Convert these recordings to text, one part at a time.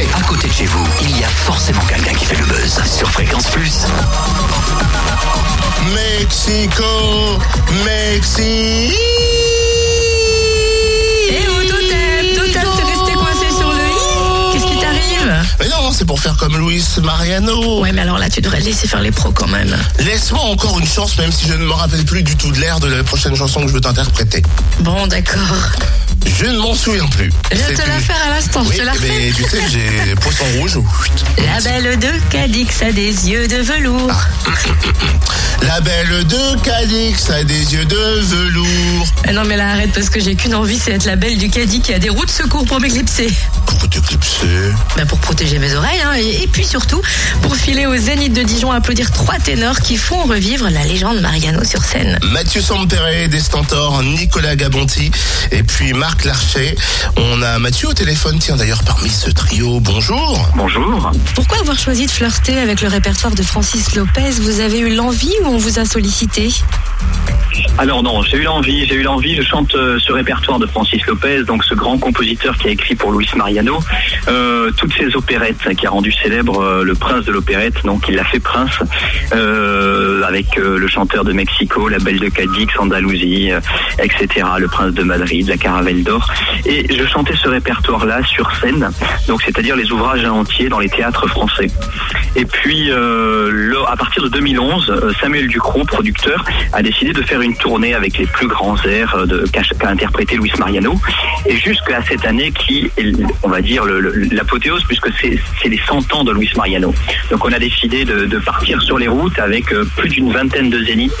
à côté de chez vous, il y a forcément quelqu'un qui fait le buzz sur Fréquence Plus. Mexico, Mexico. Eh oh, Totem, Totem, t'es resté coincé sur le i Qu'est-ce qui t'arrive Mais non, c'est pour faire comme Luis Mariano. Ouais, mais alors là, tu devrais laisser faire les pros quand même. Laisse-moi encore une chance, même si je ne me rappelle plus du tout de l'air de la prochaine chanson que je veux t'interpréter. Bon, d'accord. Je ne m'en souviens plus. Je C'est te la faire à l'instant, Oui, je te la refais. mais tu sais, j'ai poisson rouge. La belle de Cadix a des yeux de velours. La belle de Cadix a des yeux de velours. Eh non, mais là, arrête parce que j'ai qu'une envie, c'est être la belle du caddie qui a des roues de secours pour m'éclipser. Pourquoi t'éclipser Bah pour protéger mes oreilles, hein, et, et puis surtout pour filer au Zénith de Dijon applaudir trois ténors qui font revivre la légende Mariano sur scène. Mathieu Sampere, des Stentors, Nicolas Gabonti et puis Marc Larcher. On a Mathieu au téléphone, tiens d'ailleurs parmi ce trio. Bonjour. Bonjour. Pourquoi avoir choisi de flirter avec le répertoire de Francis Lopez? Vous avez eu l'envie ou on vous a sollicité Alors non, j'ai eu l'envie, j'ai eu l'envie. Je chante euh, ce répertoire de Francis Lopez, donc ce grand compositeur qui a écrit pour Luis Mariano euh, toutes ces opérettes qui a rendu célèbre euh, le prince de l'opérette. Donc il l'a fait prince avec le chanteur de Mexico, la Belle de Cadix, Andalousie, etc. Le prince de Madrid, la Caravelle d'or. Et je chantais ce répertoire-là sur scène, donc c'est-à-dire les ouvrages entiers dans les théâtres français. Et puis, à partir de 2011, euh, Samuel Ducrot, producteur, a décidé de faire une tournée avec les plus grands airs euh, qu'a interprété Luis Mariano. Et jusqu'à cette année qui est, on va dire, l'apothéose, puisque c'est les 100 ans de Luis Mariano. Donc on a décidé de, partir sur les routes avec euh, plus d'une vingtaine de zéniths.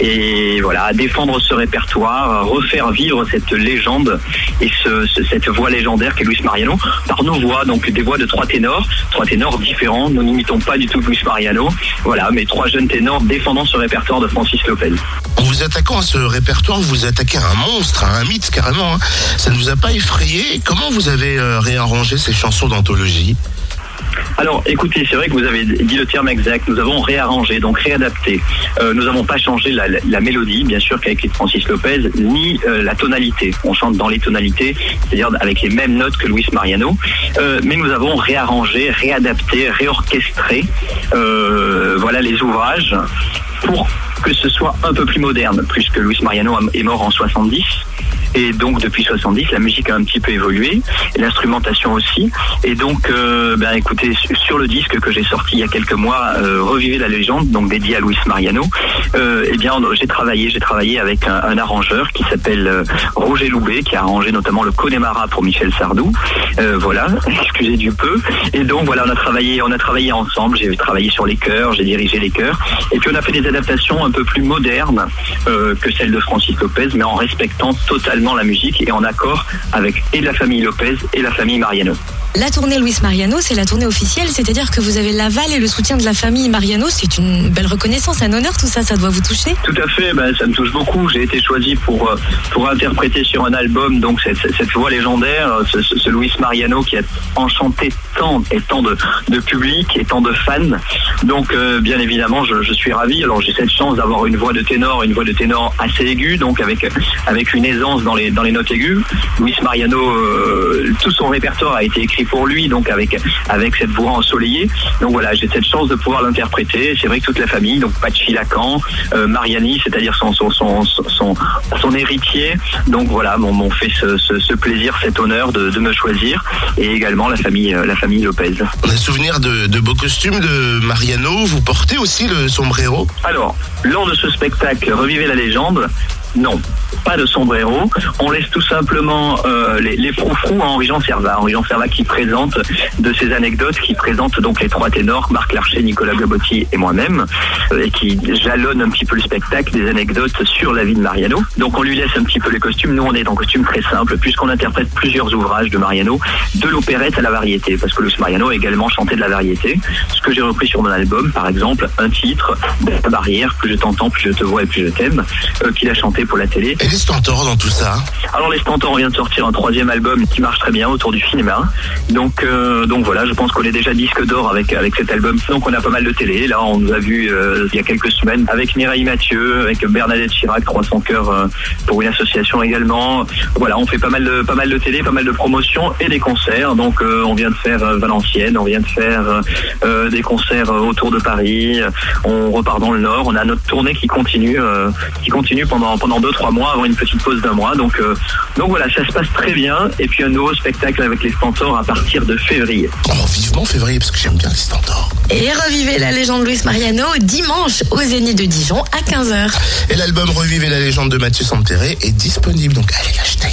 Et voilà, à défendre ce répertoire, à refaire vivre cette légende et ce- cette voix légendaire qu'est Luis Mariano par nos voix, donc des voix de trois ténors, trois ténors différents. Nous n'imitons pas du tout Luis Mariano. Voilà, mais trois jeunes ténors défendant ce répertoire de Francis Lopez. Vous attaquant à ce répertoire, vous attaquez à un monstre, à un mythe carrément. hein. Ça ne vous a pas effrayé Comment vous avez euh, réarrangé ces chansons d'anthologie? Alors, écoutez, c'est vrai que vous avez dit le terme exact. Nous avons réarrangé, donc réadapté. Euh, nous n'avons pas changé la, mélodie, bien sûr, qu'a écrit Francis Lopez, ni euh, la tonalité. On chante dans les tonalités, c'est-à-dire avec les mêmes notes que Luis Mariano. Mais nous avons réarrangé, réadapté, réorchestré, voilà, les ouvrages pour que ce soit un peu plus moderne, puisque Luis Mariano est mort en 70. Et donc depuis 70, la musique a un petit peu évolué, l'instrumentation aussi. Et donc, euh, ben écoutez, su- sur le disque que j'ai sorti il y a quelques mois, euh, Revivez la légende, donc dédié à Luis Mariano, euh, eh bien j'ai travaillé, j'ai travaillé avec un, arrangeur qui s'appelle euh, Roger Loubet, qui a arrangé notamment le Connemara pour Michel Sardou. Euh, voilà, excusez du peu. Et donc voilà, on a travaillé, on a travaillé ensemble. J'ai travaillé sur les chœurs, j'ai dirigé les chœurs, et puis on a fait des adaptations un peu plus modernes que celles de Francis Lopez, mais en respectant totalement la musique et en accord avec et la famille Lopez et la famille Mariano. La tournée Luis Mariano, c'est la tournée officielle, c'est-à-dire que vous avez l'aval et le soutien de la famille Mariano. C'est une belle reconnaissance, un honneur, tout ça, ça doit vous toucher. Tout à fait, ben, ça me touche beaucoup. J'ai été choisi pour euh, pour interpréter sur un album donc cette, voix légendaire, euh, ce, Luis Mariano qui a enchanté tant et tant de, de public et tant de fans. Donc euh, bien évidemment, je, suis ravi. Alors j'ai cette chance d'avoir une voix de ténor, une voix de ténor assez aiguë, donc avec avec une aisance dans les dans les notes aiguës. Luis Mariano, tout son répertoire a été écrit pour lui, donc avec avec cette voix ensoleillée. Donc voilà, j'ai cette chance de pouvoir l'interpréter. C'est vrai que toute la famille, donc Pachi Lacan, Mariani, c'est-à-dire son son, son son son héritier, donc voilà, m'ont m'ont fait ce, ce, ce plaisir, cet honneur de, de me choisir, et également la famille euh, la famille Lopez. On a souvenir de, de beaux costumes de Mariano. Vous portez aussi le sombrero? Alors, lors de ce spectacle, Revivez la légende, non, pas de sombrero. On laisse tout simplement euh, les, les froufrous à Henri-Jean Servat. Henri-Jean Servat qui présente de ses anecdotes, qui présente donc les trois ténors, Marc Larcher, Nicolas Gabotti et moi-même, euh, et qui jalonne un petit peu le spectacle, des anecdotes sur la vie de Mariano. Donc on lui laisse un petit peu les costumes. Nous, on est en costume très simple, puisqu'on interprète plusieurs ouvrages de Mariano, de l'opérette à la variété, parce que Luis Mariano a également chanté de la variété. Ce que j'ai repris sur mon album, par exemple, un titre, La barrière, plus je t'entends, plus je te vois et plus je t'aime, euh, qu'il a chanté pour la télé. Et les Stentors dans tout ça Alors les Stentors, on vient de sortir un troisième album qui marche très bien autour du cinéma. Donc euh, donc voilà, je pense qu'on est déjà disque d'or avec avec cet album. Donc on a pas mal de télé. Là, on nous a vu euh, il y a quelques semaines avec Mireille Mathieu, avec Bernadette Chirac, 300 cœurs euh, pour une association également. Voilà, on fait pas mal de pas mal de télé, pas mal de promotions et des concerts. Donc euh, on vient de faire Valenciennes, on vient de faire des concerts autour de Paris. On repart dans le Nord. On a notre tournée qui continue, qui continue pendant pendant deux trois mois avant une petite pause d'un mois. Donc euh, donc voilà, ça se passe très bien. Et puis un nouveau spectacle avec les Stentors à partir de février. Oh, vivement février, parce que j'aime bien les Stentors. Et revivez la légende Luis Mariano dimanche au Zénith de Dijon à 15h. Et l'album Revivez la légende de Mathieu Santerre est disponible, donc allez l'acheter.